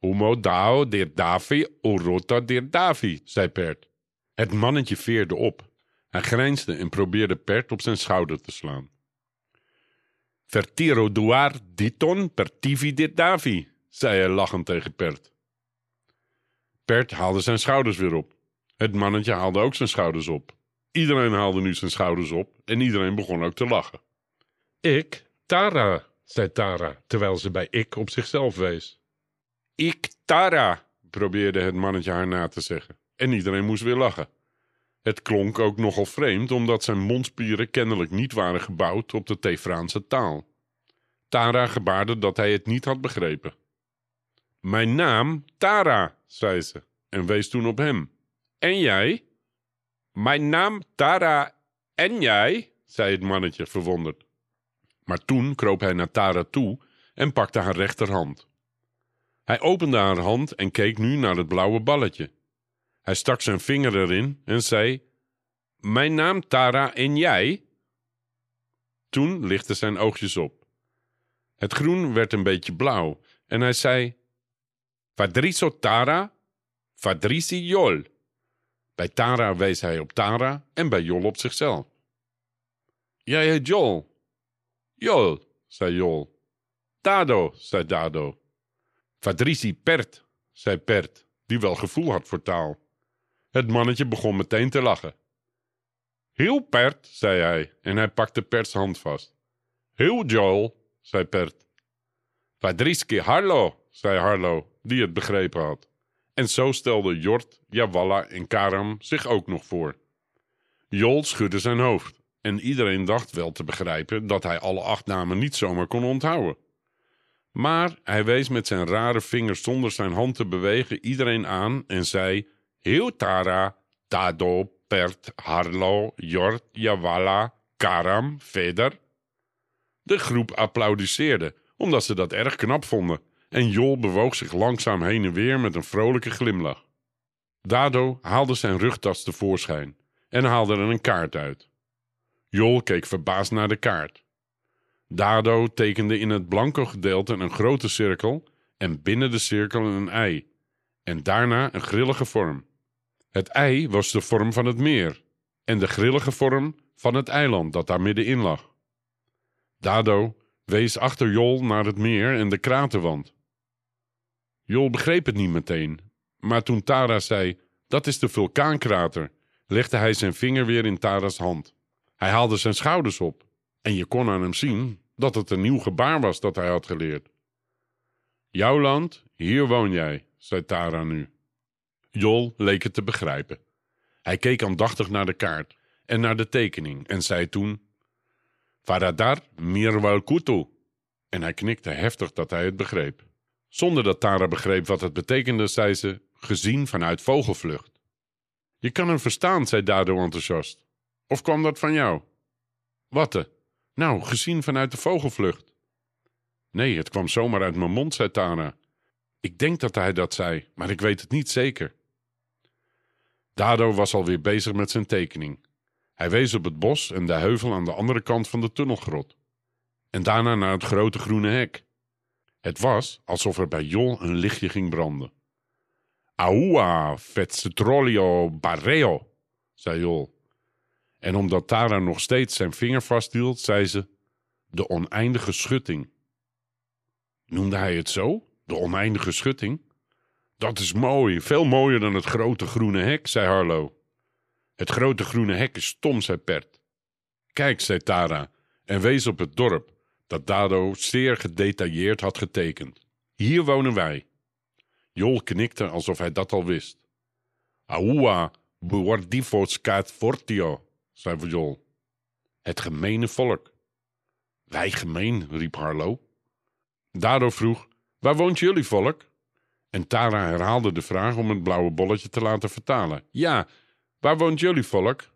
S1: Humo dao dirdafi uroto dirdafi, zei Pert. Het mannetje veerde op. Hij grijnsde en probeerde Pert op zijn schouder te slaan. Vertiro duar diton pertivi dirdavi, zei hij lachend tegen Pert. Pert haalde zijn schouders weer op. Het mannetje haalde ook zijn schouders op. Iedereen haalde nu zijn schouders op en iedereen begon ook te lachen. Ik, Tara, zei Tara, terwijl ze bij ik op zichzelf wees. Ik, Tara, probeerde het mannetje haar na te zeggen. En iedereen moest weer lachen. Het klonk ook nogal vreemd, omdat zijn mondspieren kennelijk niet waren gebouwd op de Tefraanse taal. Tara gebaarde dat hij het niet had begrepen. Mijn naam, Tara, zei ze en wees toen op hem. En jij? Mijn naam, Tara. En jij? zei het mannetje verwonderd. Maar toen kroop hij naar Tara toe en pakte haar rechterhand. Hij opende haar hand en keek nu naar het blauwe balletje. Hij stak zijn vinger erin en zei: Mijn naam Tara en jij? Toen lichtte zijn oogjes op. Het groen werd een beetje blauw en hij zei: Fadriso Tara, Fadrisi Jol. Bij Tara wees hij op Tara en bij Jol op zichzelf. Jij heet Jol. Jol, zei Jol. Dado, zei Dado. Fadrisi Pert, zei Pert, die wel gevoel had voor taal. Het mannetje begon meteen te lachen. Heel Pert, zei hij en hij pakte Perts hand vast. Heel Joel, zei Pert. Fadriski Harlo, zei Harlo, die het begrepen had. En zo stelden Jort, Jawalla en Karam zich ook nog voor. Jol schudde zijn hoofd en iedereen dacht wel te begrijpen dat hij alle acht namen niet zomaar kon onthouden. Maar hij wees met zijn rare vingers zonder zijn hand te bewegen iedereen aan en zei: Heel Tara, Tado, Pert, Harlo, Jort, Jawalla, Karam, Veder. De groep applaudisseerde, omdat ze dat erg knap vonden, en Jol bewoog zich langzaam heen en weer met een vrolijke glimlach. Dado haalde zijn rugtas tevoorschijn en haalde er een kaart uit. Jol keek verbaasd naar de kaart. Dado tekende in het blanco gedeelte een grote cirkel en binnen de cirkel een ei, en daarna een grillige vorm. Het ei was de vorm van het meer en de grillige vorm van het eiland dat daar middenin lag. Dado wees achter Jol naar het meer en de kraterwand. Jol begreep het niet meteen, maar toen Tara zei: Dat is de vulkaankrater, legde hij zijn vinger weer in Tara's hand. Hij haalde zijn schouders op en je kon aan hem zien dat het een nieuw gebaar was dat hij had geleerd. Jouw land, hier woon jij, zei Tara nu. Jol leek het te begrijpen. Hij keek aandachtig naar de kaart en naar de tekening en zei toen: Faradar Mirwalkutu. En hij knikte heftig dat hij het begreep. Zonder dat Tara begreep wat het betekende, zei ze: gezien vanuit vogelvlucht. Je kan hem verstaan, zei Dado enthousiast. Of kwam dat van jou? Watte? Nou, gezien vanuit de vogelvlucht. Nee, het kwam zomaar uit mijn mond, zei Tara. Ik denk dat hij dat zei, maar ik weet het niet zeker. Dado was alweer bezig met zijn tekening. Hij wees op het bos en de heuvel aan de andere kant van de tunnelgrot. En daarna naar het grote groene hek. Het was alsof er bij Jol een lichtje ging branden. Aua, vetsetrolio barreo, zei Jol. En omdat Tara nog steeds zijn vinger vasthield, zei ze: De oneindige schutting. Noemde hij het zo? De oneindige schutting? Dat is mooi, veel mooier dan het grote groene hek, zei Harlo. Het grote groene hek is stom, zei Pert. Kijk, zei Tara en wees op het dorp dat Dado zeer gedetailleerd had getekend. Hier wonen wij. Jol knikte alsof hij dat al wist. Aua, buordifos cat fortio, zei Jol. Het gemene volk. Wij gemeen, riep Harlo. Dado vroeg, waar woont jullie volk? En Tara herhaalde de vraag om het blauwe bolletje te laten vertalen. Ja, waar woont jullie volk?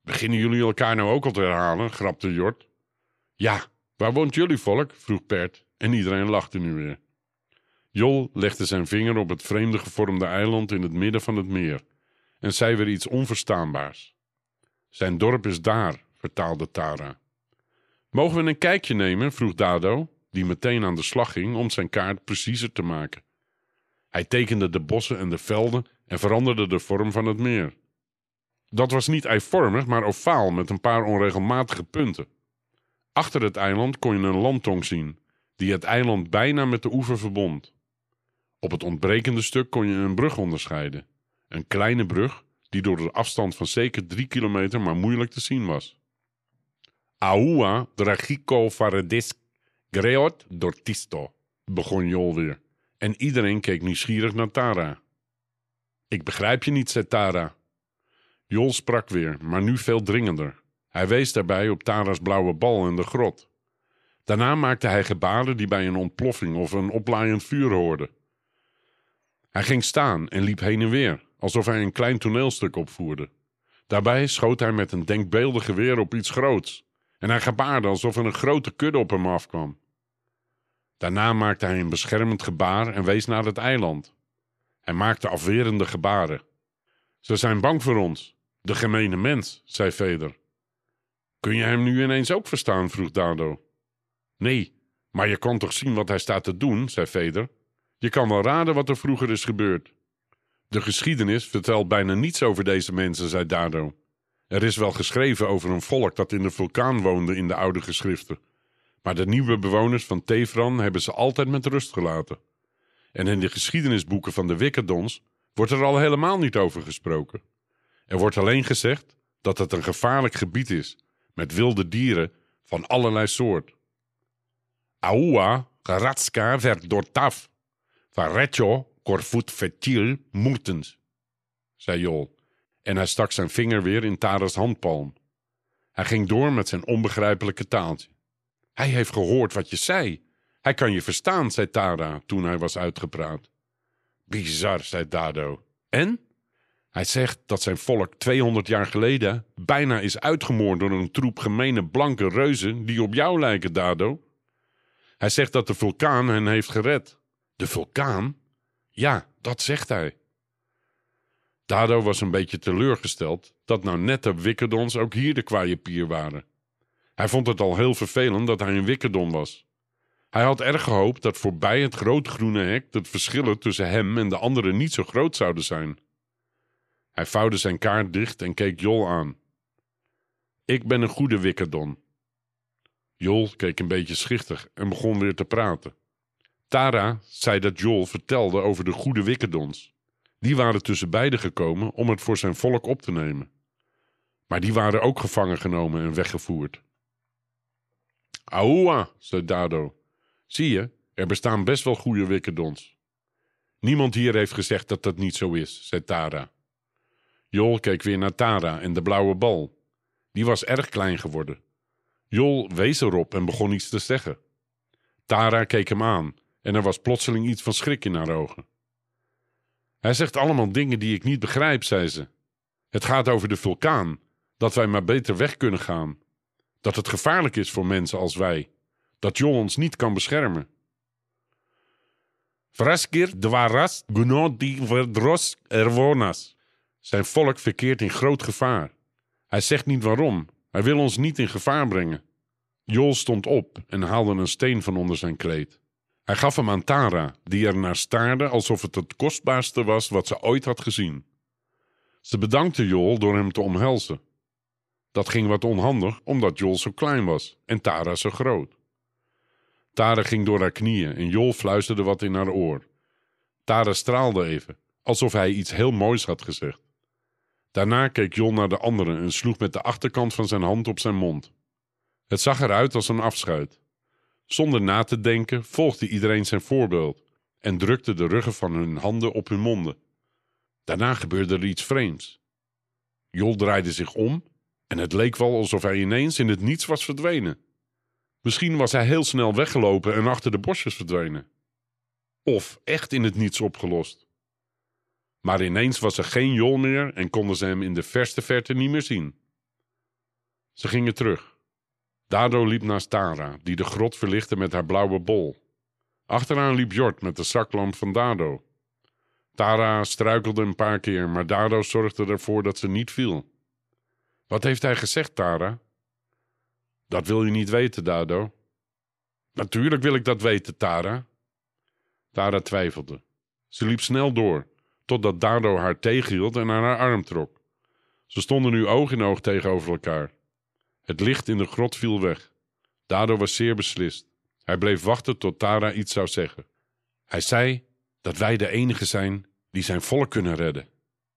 S1: Beginnen jullie elkaar nou ook al te herhalen? grapte Jort. Ja, waar woont jullie volk? vroeg Pert en iedereen lachte nu weer. Jol legde zijn vinger op het vreemde gevormde eiland in het midden van het meer en zei weer iets onverstaanbaars. Zijn dorp is daar, vertaalde Tara. Mogen we een kijkje nemen? vroeg Dado, die meteen aan de slag ging om zijn kaart preciezer te maken. Hij tekende de bossen en de velden en veranderde de vorm van het meer. Dat was niet eivormig, maar ovaal met een paar onregelmatige punten. Achter het eiland kon je een landtong zien, die het eiland bijna met de oever verbond. Op het ontbrekende stuk kon je een brug onderscheiden. Een kleine brug die door de afstand van zeker drie kilometer maar moeilijk te zien was. Aua dragico faredis greot dortisto, begon Jol weer. En iedereen keek nieuwsgierig naar Tara. Ik begrijp je niet, zei Tara. Jol sprak weer, maar nu veel dringender. Hij wees daarbij op Tara's blauwe bal in de grot. Daarna maakte hij gebaren die bij een ontploffing of een oplaaiend vuur hoorden. Hij ging staan en liep heen en weer, alsof hij een klein toneelstuk opvoerde. Daarbij schoot hij met een denkbeeldig geweer op iets groots. En hij gebaarde alsof er een grote kudde op hem afkwam. Daarna maakte hij een beschermend gebaar en wees naar het eiland. Hij maakte afwerende gebaren. Ze zijn bang voor ons. De gemene mens, zei Veder. Kun je hem nu ineens ook verstaan? vroeg Dado. Nee, maar je kan toch zien wat hij staat te doen, zei Veder. Je kan wel raden wat er vroeger is gebeurd. De geschiedenis vertelt bijna niets over deze mensen, zei Dado. Er is wel geschreven over een volk dat in de vulkaan woonde in de oude geschriften. Maar de nieuwe bewoners van Tefran hebben ze altijd met rust gelaten. En in de geschiedenisboeken van de Wikkerdons wordt er al helemaal niet over gesproken. Er wordt alleen gezegd dat het een gevaarlijk gebied is, met wilde dieren van allerlei soort. Aua, Garatska werd door Taf, Varetjo, Corfut Fetil, Moertens, zei Jol, en hij stak zijn vinger weer in Tara's handpalm. Hij ging door met zijn onbegrijpelijke taaltje. Hij heeft gehoord wat je zei. Hij kan je verstaan, zei Tara toen hij was uitgepraat. Bizar, zei Dado. En? Hij zegt dat zijn volk 200 jaar geleden bijna is uitgemoord door een troep gemene blanke reuzen die op jou lijken, Dado. Hij zegt dat de vulkaan hen heeft gered. De vulkaan? Ja, dat zegt hij. Dado was een beetje teleurgesteld dat nou net de Wikkerdons ook hier de kwaaie pier waren. Hij vond het al heel vervelend dat hij een Wikkerdon was. Hij had erg gehoopt dat voorbij het grote groene hek de verschillen tussen hem en de anderen niet zo groot zouden zijn. Hij vouwde zijn kaart dicht en keek Jol aan. Ik ben een goede Wikkerdon. Jol keek een beetje schichtig en begon weer te praten. Tara zei dat Jol vertelde over de goede Wikkerdons. Die waren tussen beiden gekomen om het voor zijn volk op te nemen. Maar die waren ook gevangen genomen en weggevoerd. Aoua, zei Dado. Zie je, er bestaan best wel goede Wikkerdons. Niemand hier heeft gezegd dat dat niet zo is, zei Tara. Jol keek weer naar Tara en de blauwe bal. Die was erg klein geworden. Jol wees erop en begon iets te zeggen. Tara keek hem aan en er was plotseling iets van schrik in haar ogen. Hij zegt allemaal dingen die ik niet begrijp, zei ze. Het gaat over de vulkaan, dat wij maar beter weg kunnen gaan. Dat het gevaarlijk is voor mensen als wij. Dat Jol ons niet kan beschermen. Vraskir dwaras gunodi verdros erwonas. Zijn volk verkeert in groot gevaar. Hij zegt niet waarom. Hij wil ons niet in gevaar brengen. Jol stond op en haalde een steen van onder zijn kleed. Hij gaf hem aan Tara, die er naar staarde alsof het het kostbaarste was wat ze ooit had gezien. Ze bedankte Jol door hem te omhelzen. Dat ging wat onhandig, omdat Jol zo klein was en Tara zo groot. Tara ging door haar knieën en Jol fluisterde wat in haar oor. Tara straalde even, alsof hij iets heel moois had gezegd. Daarna keek Jol naar de anderen en sloeg met de achterkant van zijn hand op zijn mond. Het zag eruit als een afscheid. Zonder na te denken volgde iedereen zijn voorbeeld en drukte de ruggen van hun handen op hun monden. Daarna gebeurde er iets vreemds. Jol draaide zich om en het leek wel alsof hij ineens in het niets was verdwenen. Misschien was hij heel snel weggelopen en achter de bosjes verdwenen. of echt in het niets opgelost. Maar ineens was er geen jol meer en konden ze hem in de verste verte niet meer zien. Ze gingen terug. Dado liep naast Tara, die de grot verlichtte met haar blauwe bol. Achteraan liep Jort met de zaklamp van Dado. Tara struikelde een paar keer, maar Dado zorgde ervoor dat ze niet viel. Wat heeft hij gezegd, Tara? Dat wil je niet weten, Dado. Natuurlijk wil ik dat weten, Tara. Tara twijfelde. Ze liep snel door, totdat Dado haar tegenhield en aan haar arm trok. Ze stonden nu oog in oog tegenover elkaar. Het licht in de grot viel weg. Dado was zeer beslist. Hij bleef wachten tot Tara iets zou zeggen. Hij zei dat wij de enigen zijn die zijn volk kunnen redden.